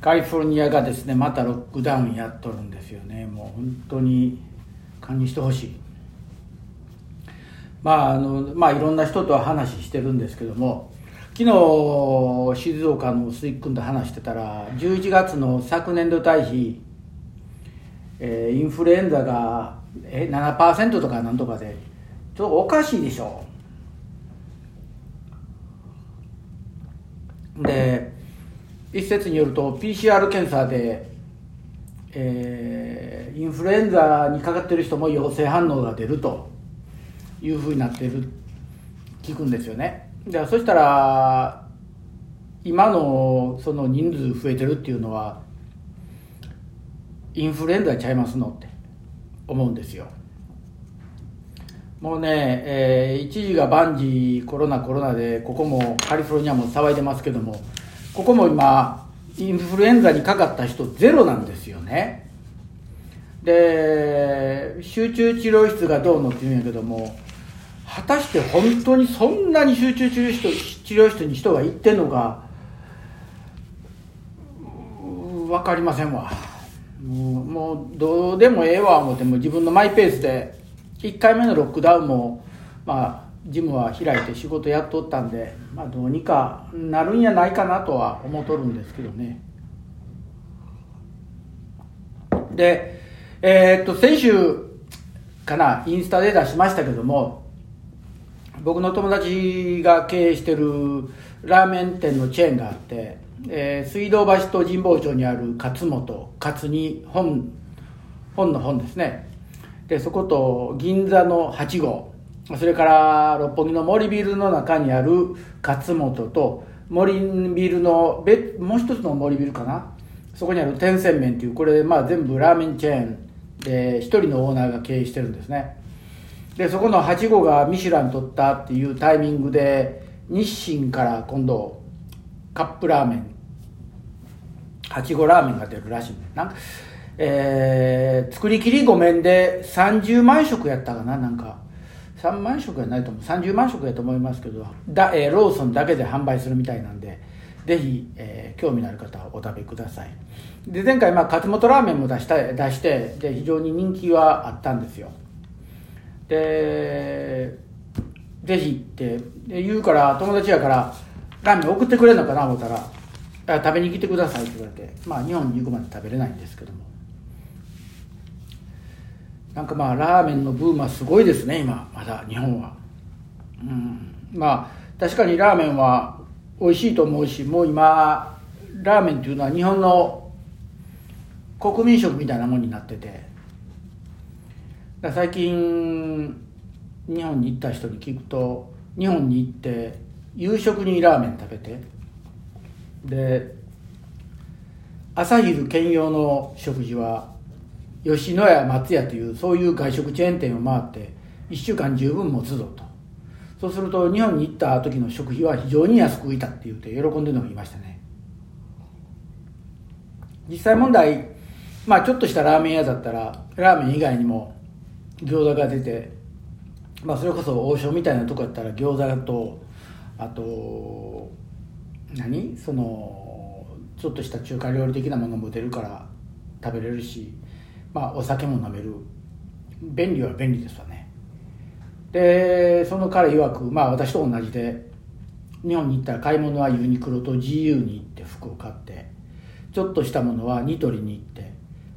カリフォルニアがですねまたロックダウンやっとるんですよね。もう本当に勘にしてほしい。まああのまあいろんな人とは話してるんですけども昨日静岡の鈴木君と話してたら11月の昨年度対比、えー、インフルエンザがえ7%とかなんとかでちょっとおかしいでしょ。うで一説によると PCR 検査で、えー、インフルエンザにかかってる人も陽性反応が出るというふうになってる。聞くんですよね。でそしたら今のその人数増えてるっていうのはインフルエンザちゃいますのって思うんですよ。もうね、えー、一時が万事コロナコロナでここもカリフォルニアも騒いでますけどもここも今インフルエンザにかかった人ゼロなんですよね。で集中治療室がどうのって言うんやけども果たして本当にそんなに集中治療室治療室に人が行ってんのか分かりませんわ。もうもうどうでもええわ思っても自分のマイペースで1回目のロックダウンもまあジムは開いて仕事やっとったんで、まあ、どうにかなるんやないかなとは思っとるんですけどね。でえー、っと先週かなインスタで出しましたけども僕の友達が経営してるラーメン店のチェーンがあって、えー、水道橋と神保町にある勝本勝に本本の本ですね。でそこと銀座の8号。それから六本木の森ビルの中にある勝本と森ビルの別もう一つの森ビルかな？そこにある天鮮麺っていうこれまあ全部ラーメンチェーンで一人のオーナーが経営してるんですね。でそこの8号がミシュラン取ったっていうタイミングで日清から今度カップラーメン8号ラーメンが出るらしい。なんかえー、作りきりごめんで30万食やったかな？なんか。3万食はないと思う30万食やと思いますけどだ、えー、ローソンだけで販売するみたいなんでぜひ、えー、興味のある方はお食べください。で前回、まあ、勝本ラーメンも出した出してで非常に人気はあったんですよ。でぜひって言うから友達やからラーメン送ってくれるのかな思ったら食べに来てくださいって言われてまあ日本に行くまで食べれないんですけども。なんかまあラーメンのブームはすごいですね今。まだ日本は。うん。まあ確かにラーメンは美味しいと思うしもう今ラーメンっていうのは日本の国民食みたいなもんになってて。最近日本に行った人に聞くと日本に行って夕食にラーメン食べて。で朝昼兼用の食事は吉野家松屋というそういう外食チェーン店を回って1週間十分持つぞと。そうすると日本に行った時の食費は非常に安く浮いたって言って喜んでるのがいましたね。実際問題まあちょっとしたラーメン屋だったらラーメン以外にも餃子が出てまあそれこそ王将みたいなとこやったら餃子とあと何？そのちょっとした中華料理的なものも出るから食べれるしまあ、お酒も飲める。便利は便利ですわね。でその彼曰くまあ私と同じで日本に行ったら買い物はユニクロと GU に行って服を買ってちょっとしたものはニトリに行って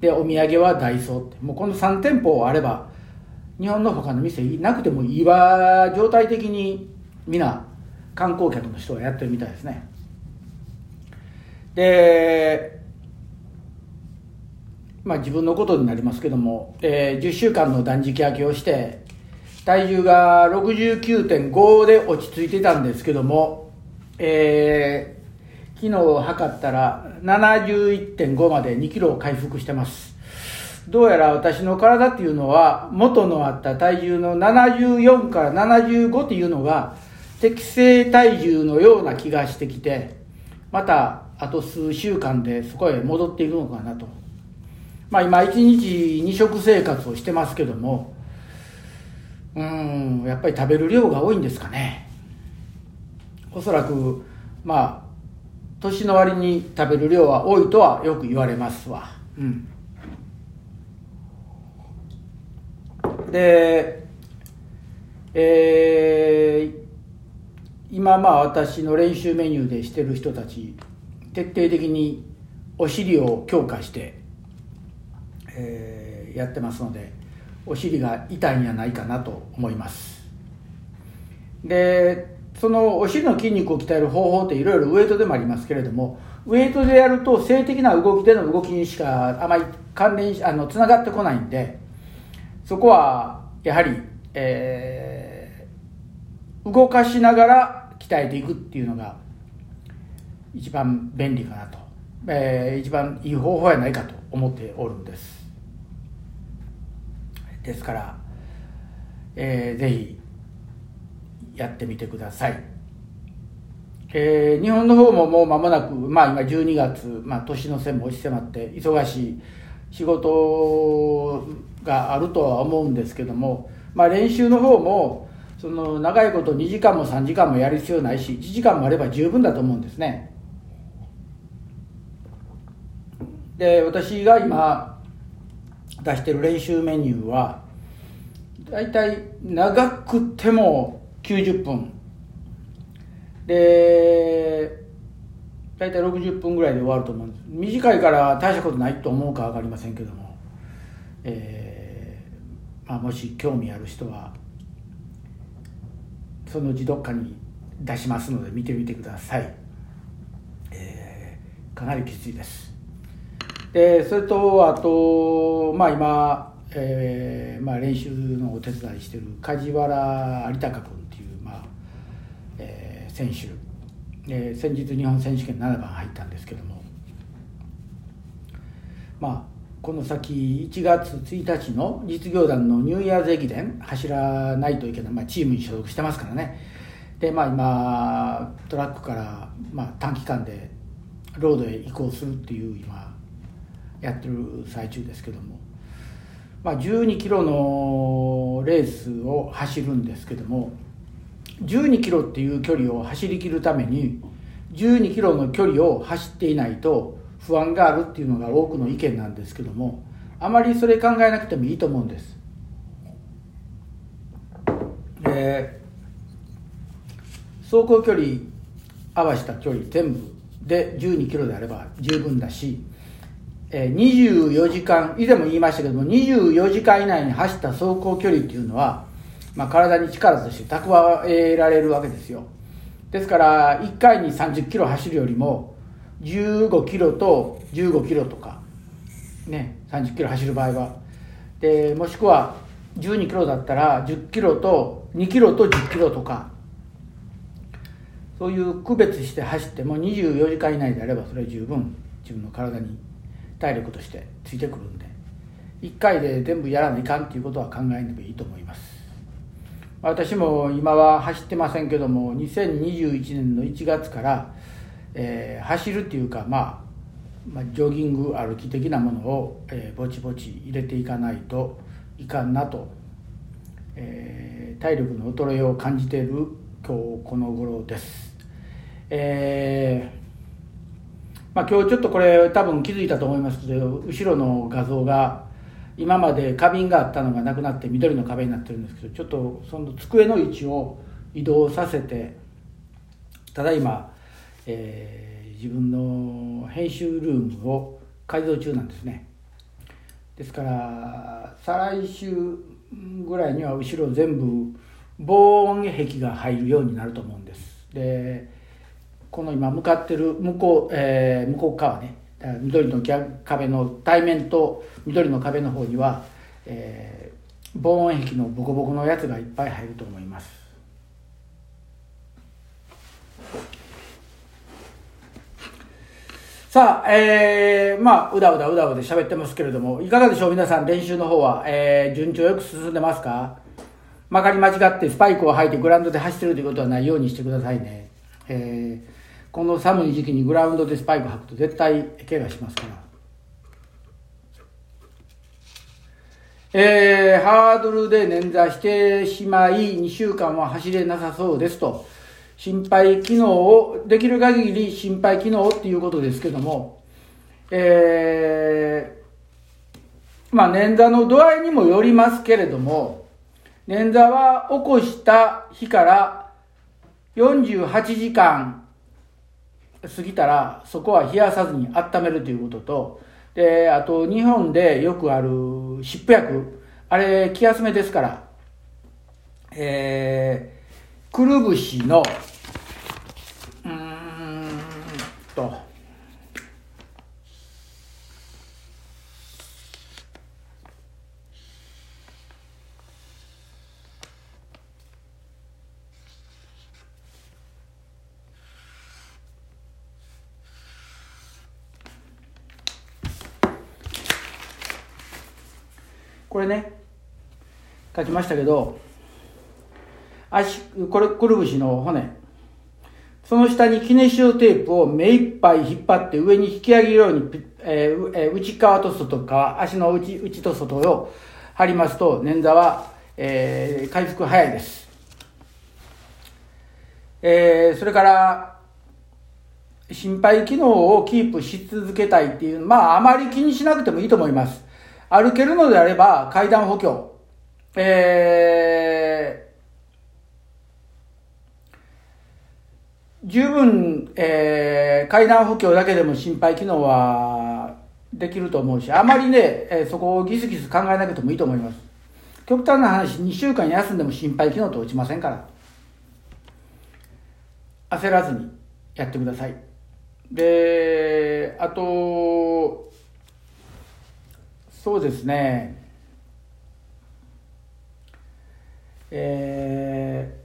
でお土産はダイソーって。もうこの3店舗あれば日本の他の店なくてもいいわ状態的に皆観光客の人はやってるみたいですね。でまあ、自分のことになりますけども、えー、10週間の断食明けをして体重が69.5で落ち着いてたんですけども、えー、昨日測ったら71.5まで2キロ回復してます。どうやら私の体っていうのは元のあった体重の74から75っていうのが適正体重のような気がしてきてまたあと数週間でそこへ戻っていくのかなと。まあ今一日二食生活をしてますけどもうんやっぱり食べる量が多いんですかね。おそらくまあ年の割に食べる量は多いとはよく言われますわ。うん。でえー、今まあ私の練習メニューでしてる人たち徹底的にお尻を強化して、えー、やってますのでお尻が痛いんじゃないかなと思います。でそのお尻の筋肉を鍛える方法っていろいろウエイトでもありますけれどもウエイトでやると性的な動きでの動きにしかあまり関連あのつながってこないんでそこはやはり、えー、動かしながら鍛えていくっていうのが一番便利かなと、えー、一番いい方法やないかと思っておるんです。ですから、えー、ぜひやってみてください、えー、日本の方ももう間もなく、まあ、今12月、まあ、年の瀬も押し迫って忙しい仕事があるとは思うんですけども、まあ、練習の方もその長いこと2時間も3時間もやる必要ないし1時間もあれば十分だと思うんですね。で私が今出してる練習メニューは大体長くても90分。で大体60分ぐらいで終わると思うんです。短いから大したことないと思うか分かりませんけども、えーまあ、もし興味ある人はそのうちどっかに出しますので見てみてください、えー、かなりきついです。でそれとあとまあ今、えーまあ、練習のお手伝いしてる梶原有隆君っていう、まあえー、選手、えー、先日日本選手権7番入ったんですけども。まあこの先1月1日の実業団のニューイヤーズ駅伝走らないといけない、まあ、チームに所属してますからね。でまあ今トラックから、まあ、短期間でロードへ移行するっていう今やってる最中ですけども、まあ、12キロのレースを走るんですけども12キロっていう距離を走りきるために12キロの距離を走っていないと不安があるっていうのが多くの意見なんですけどもあまりそれ考えなくてもいいと思うんです。え走行距離合わせた距離全部で12キロであれば十分だし、24時間以前も言いましたけども24時間以内に走った走行距離っていうのは、まあ、体に力として蓄えられるわけですよ。ですから1回に30キロ走るよりも15キロと15キロとかね30キロ走る場合は。でもしくは12キロだったら10キロと2キロと10キロとか。そういう区別して走っても24時間以内であればそれは十分自分の体に体力としてついてくるんで1回で全部やらないかんっていうことは考えなきゃいいと思います私も今は走ってませんけども2021年の1月からえー、走るっていうか、まあ、まあジョギング歩き的なものを、えー、ぼちぼち入れていかないといかんなと、えー、体力の衰えを感じている今日この頃です。えーまあ、今日ちょっとこれ多分気づいたと思いますけど後ろの画像が今まで花瓶があったのがなくなって緑の壁になってるんですけどちょっとその机の位置を移動させてただいまえー、自分の編集ルームを改造中なんですね。ですから再来週ぐらいには後ろ全部防音壁が入るようになると思うんです。でこの今向かってる向こう、えー、向こう側ね。緑の壁の対面と緑の壁の方には、えー、防音壁のボコボコのやつがいっぱい入ると思います。さあ、えー、まあ、うだうだうだうだ喋ってますけれども、いかがでしょう？皆さん、練習の方は、えー、順調よく進んでますか？まかり間違ってスパイクを履いてグラウンドで走ってるということはないようにしてくださいね。えー、この寒い時期にグラウンドでスパイク履くと絶対怪我しますから。えー、ハードルで捻挫してしまい、2週間は走れなさそうですと。心肺機能を、できる限り心肺機能っていうことですけども、えー、まあ捻挫の度合いにもよりますけれども、捻挫は起こした日から48時間過ぎたらそこは冷やさずに温めるということと、で、あと日本でよくある湿布薬、あれ気休めですから、えー、くるぶしの、うーんと、これね書きましたけど足これくるぶしの骨。その下にキネシオテープを目いっぱい引っ張って上に引き上げるように、えーえー、内側と外側足の内内と外を貼りますと捻挫は、えー、回復早いです、えー、それから心肺機能をキープし続けたいっていうまああまり気にしなくてもいいと思います。歩けるのであれば階段補強。えー、十分、えー、階段補強だけでも心肺機能はできると思うし、あまりね、えー、そこをギスギス考えなくてもいいと思います。極端な話、2週間休んでも心肺機能って落ちませんから。焦らずにやってください。で、あと、そうですね。え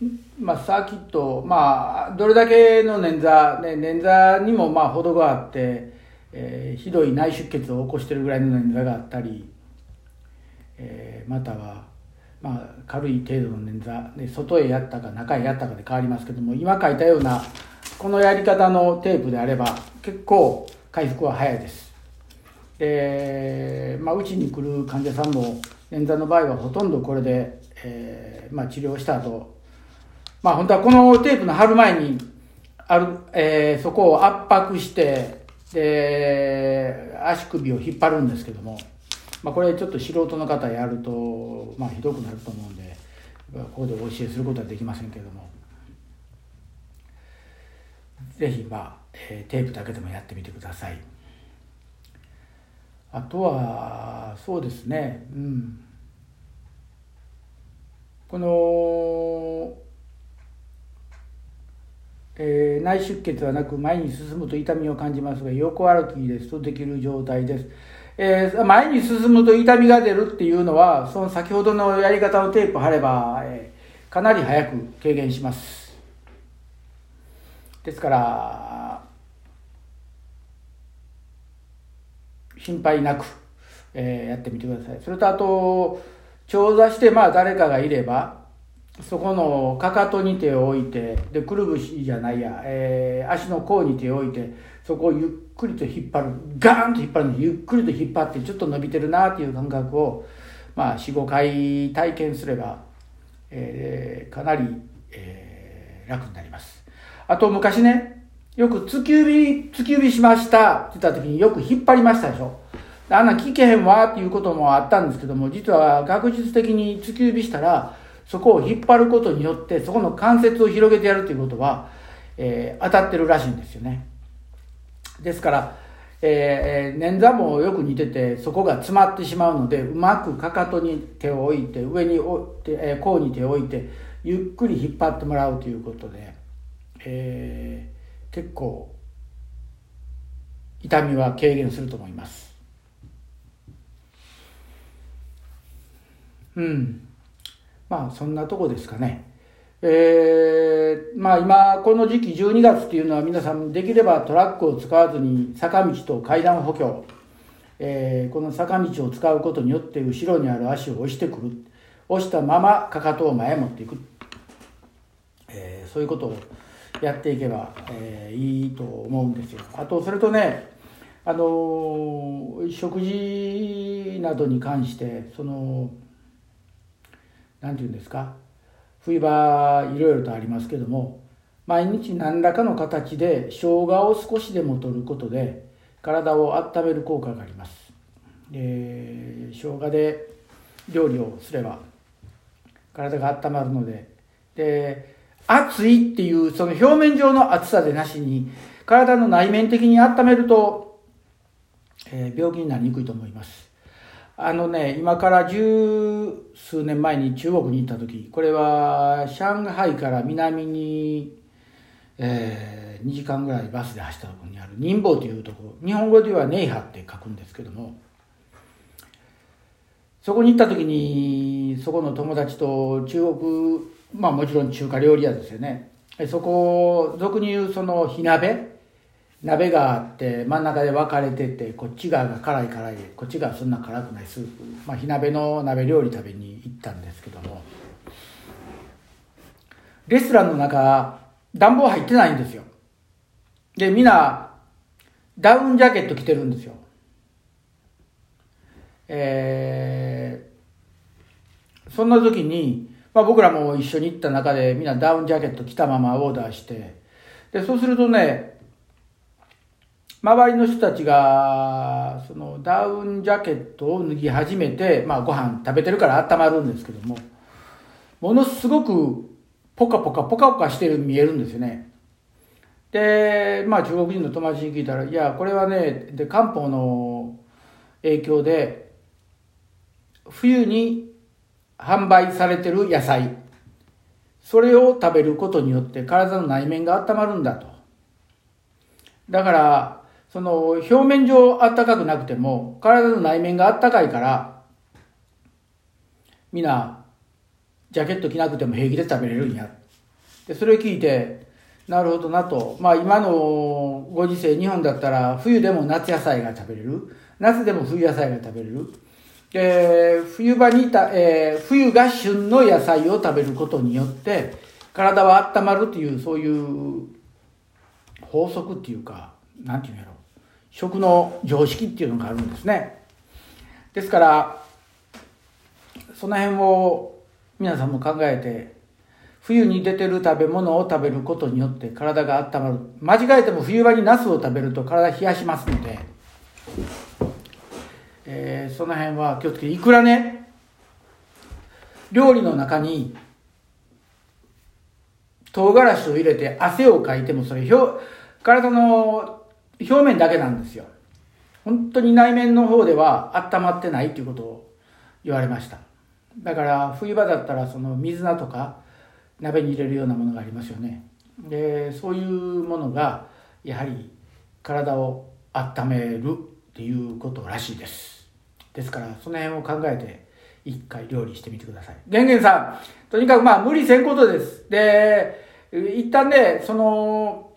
ー、まあ、サーキット、まあ、どれだけの捻挫、ね、捻挫にもまあ程があって、えー、ひどい内出血を起こしてるぐらいの捻挫があったり、えー、または、まあ、軽い程度の捻挫で外へやったか中へやったかで変わりますけども今書いたようなこのやり方のテープであれば結構回復は早いです。で、まあ、うちに来る患者さんも捻挫の場合はほとんどこれで、えー、まあ、治療した後、まあ本当はこのテープの貼る前にある、えー、そこを圧迫してで足首を引っ張るんですけども、まあ、これちょっと素人の方やると、まあ、ひどくなると思うんでここでお教えすることはできませんけども是非まあテープだけでもやってみてください。あとはそうですね。うん。この、えー、内出血はなく前に進むと痛みを感じますが横歩きですとできる状態です、えー、前に進むと痛みが出るっていうのはその先ほどのやり方のテープ貼れば、えー、かなり早く軽減します。ですから心配なく、えー、やってみてください。それとあと、長座してまあ誰かがいれば、そこのかかとに手を置いて、で、くるぶしじゃないや、えー、足の甲に手を置いて、そこをゆっくりと引っ張る。ガーンと引っ張るのゆっくりと引っ張って、ちょっと伸びてるなっていう感覚を、まあ、4、5回体験すれば、えー、かなり、えー、楽になります。あと、昔ね、よく突き指、突き指しましたって言った時によく引っ張りましたでしょ。あんな聞けへんわっていうこともあったんですけども、実は学術的に突き指したら、そこを引っ張ることによって、そこの関節を広げてやるということは、えー、当たってるらしいんですよね。ですから、えー、捻挫もよく似てて、そこが詰まってしまうので、うまくかかとに手を置いて、上におて、えー、甲に手を置いて、ゆっくり引っ張ってもらうということで、えー結構痛みは軽減すると思います。うん。まあそんなとこですかね。えー、まあ今この時期12月っていうのは皆さんできればトラックを使わずに坂道と階段補強、えー、この坂道を使うことによって後ろにある足を押してくる。押したままかかとを前へ持っていく、えー、そういうことをやっていけば、えー、いいと思うんですよ。あとそれとねあの食事などに関してその何て言うんですか冬場いろいろとありますけども毎日何らかの形で生姜を少しでも取ることで体を温める効果があります。で生姜で料理をすれば体が温まるのでで熱いっていうその表面上の熱さでなしに体の内面的に温めると、えー、病気になりにくいと思います。あのね今から十数年前に中国に行った時これは上海から南に、えー、2時間ぐらいバスで走ったところにある寧波というところ。日本語ではネイハって書くんですけども。そこに行った時にそこの友達と中国まあもちろん中華料理屋ですよね。そこ俗に言うその火鍋？鍋があって真ん中で分かれててこっち側が辛い辛いでこっち側そんな辛くないスープ、まあ、火鍋の鍋料理食べに行ったんですけども。レストランの中暖房入ってないんですよ。でみんなダウンジャケット着てるんですよ。えー、そんな時に、まあ、僕らも一緒に行った中でみんなダウンジャケット着たままオーダーしてでそうするとね周りの人たちがそのダウンジャケットを脱ぎ始めて、まあ、ご飯食べてるから温まるんですけどもものすごくポカポカポカポカしてる見えるんですよね。でまあ中国人の友達に聞いたらいやこれはねで漢方の影響で冬に販売されてる野菜。それを食べることによって体の内面が温まるんだと。だからその表面上あったかくなくても体の内面があったかいからみなジャケット着なくても平気で食べれるんや。でそれを聞いてなるほどなと。まあ今のご時世日本だったら冬でも夏野菜が食べれる。夏でも冬野菜が食べれる。えー、冬場にた、えー、冬が旬の野菜を食べることによって体は温まるというそういう法則っていうか何て言うんやろ。食の常識っていうのがあるんですね。ですからその辺を皆さんも考えて冬に出てる食べ物を食べることによって体が温まる。間違えても冬場にナスを食べると体冷やしますのでえー、その辺は気をつけていくらね料理の中に唐辛子を入れて汗をかいてもそれ表体の表面だけなんですよ。本当に内面の方では温まってないっていうことを言われました。だから冬場だったらその水菜とか鍋に入れるようなものがありますよね。でそういうものがやはり体を温めるっていうことらしいです。ですからその辺を考えて一回料理してみてください。玄玄さん、とにかくまあ無理せんことです。で、一旦ね、その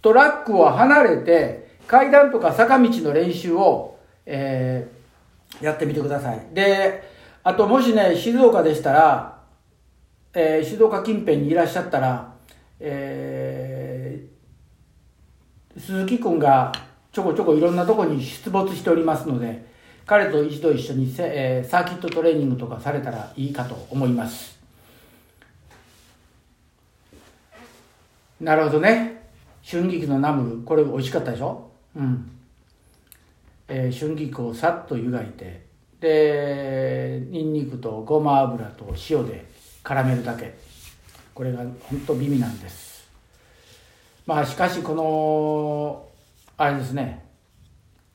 トラックを離れて階段とか坂道の練習を、えー、やってみてください。で、あともしね、静岡でしたら、えー、静岡近辺にいらっしゃったら、えー、鈴木くんがちょこちょこいろんなとこに出没しておりますので、彼と一度一緒にえー、サーキットトレーニングとかされたらいいかと思います。なるほどね。春菊のナムルこれ美味しかったでしょ？うん。えー、春菊をさっと湯がいてでにんにくとごま油と塩で絡めるだけ。これが本当美味なんです。まあしかしこのあれですね。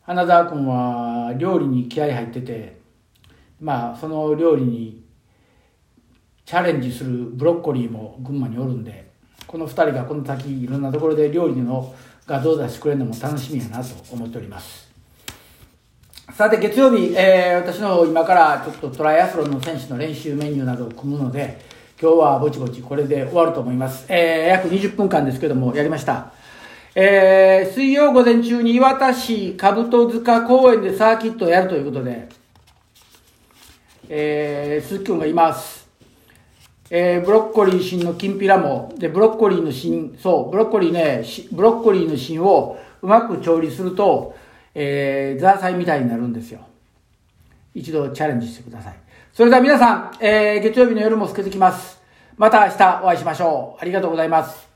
花澤君は料理に気合入っててまあその料理にチャレンジするブロッコリーも群馬におるんでこの2人がこの先いろんなところで料理の画像出してくれるのも楽しみやなと思っております。さて月曜日、えー、私の今からちょっとトライアスロンの選手の練習メニューなどを組むので今日はぼちぼちこれで終わると思います、えー、約20分間ですけどもやりました。えー、水曜午前中に岩田市兜塚公園でサーキットをやるということで、えー、鈴木君がいます。えー、ブロッコリー芯のきんぴらも、で、ブロッコリーの芯、そう、ブロッコリーね、ブロッコリーの芯をうまく調理すると、えー、ザーサイみたいになるんですよ。一度チャレンジしてください。それでは皆さん、えー、月曜日の夜も更けてきます。また明日お会いしましょう。ありがとうございます。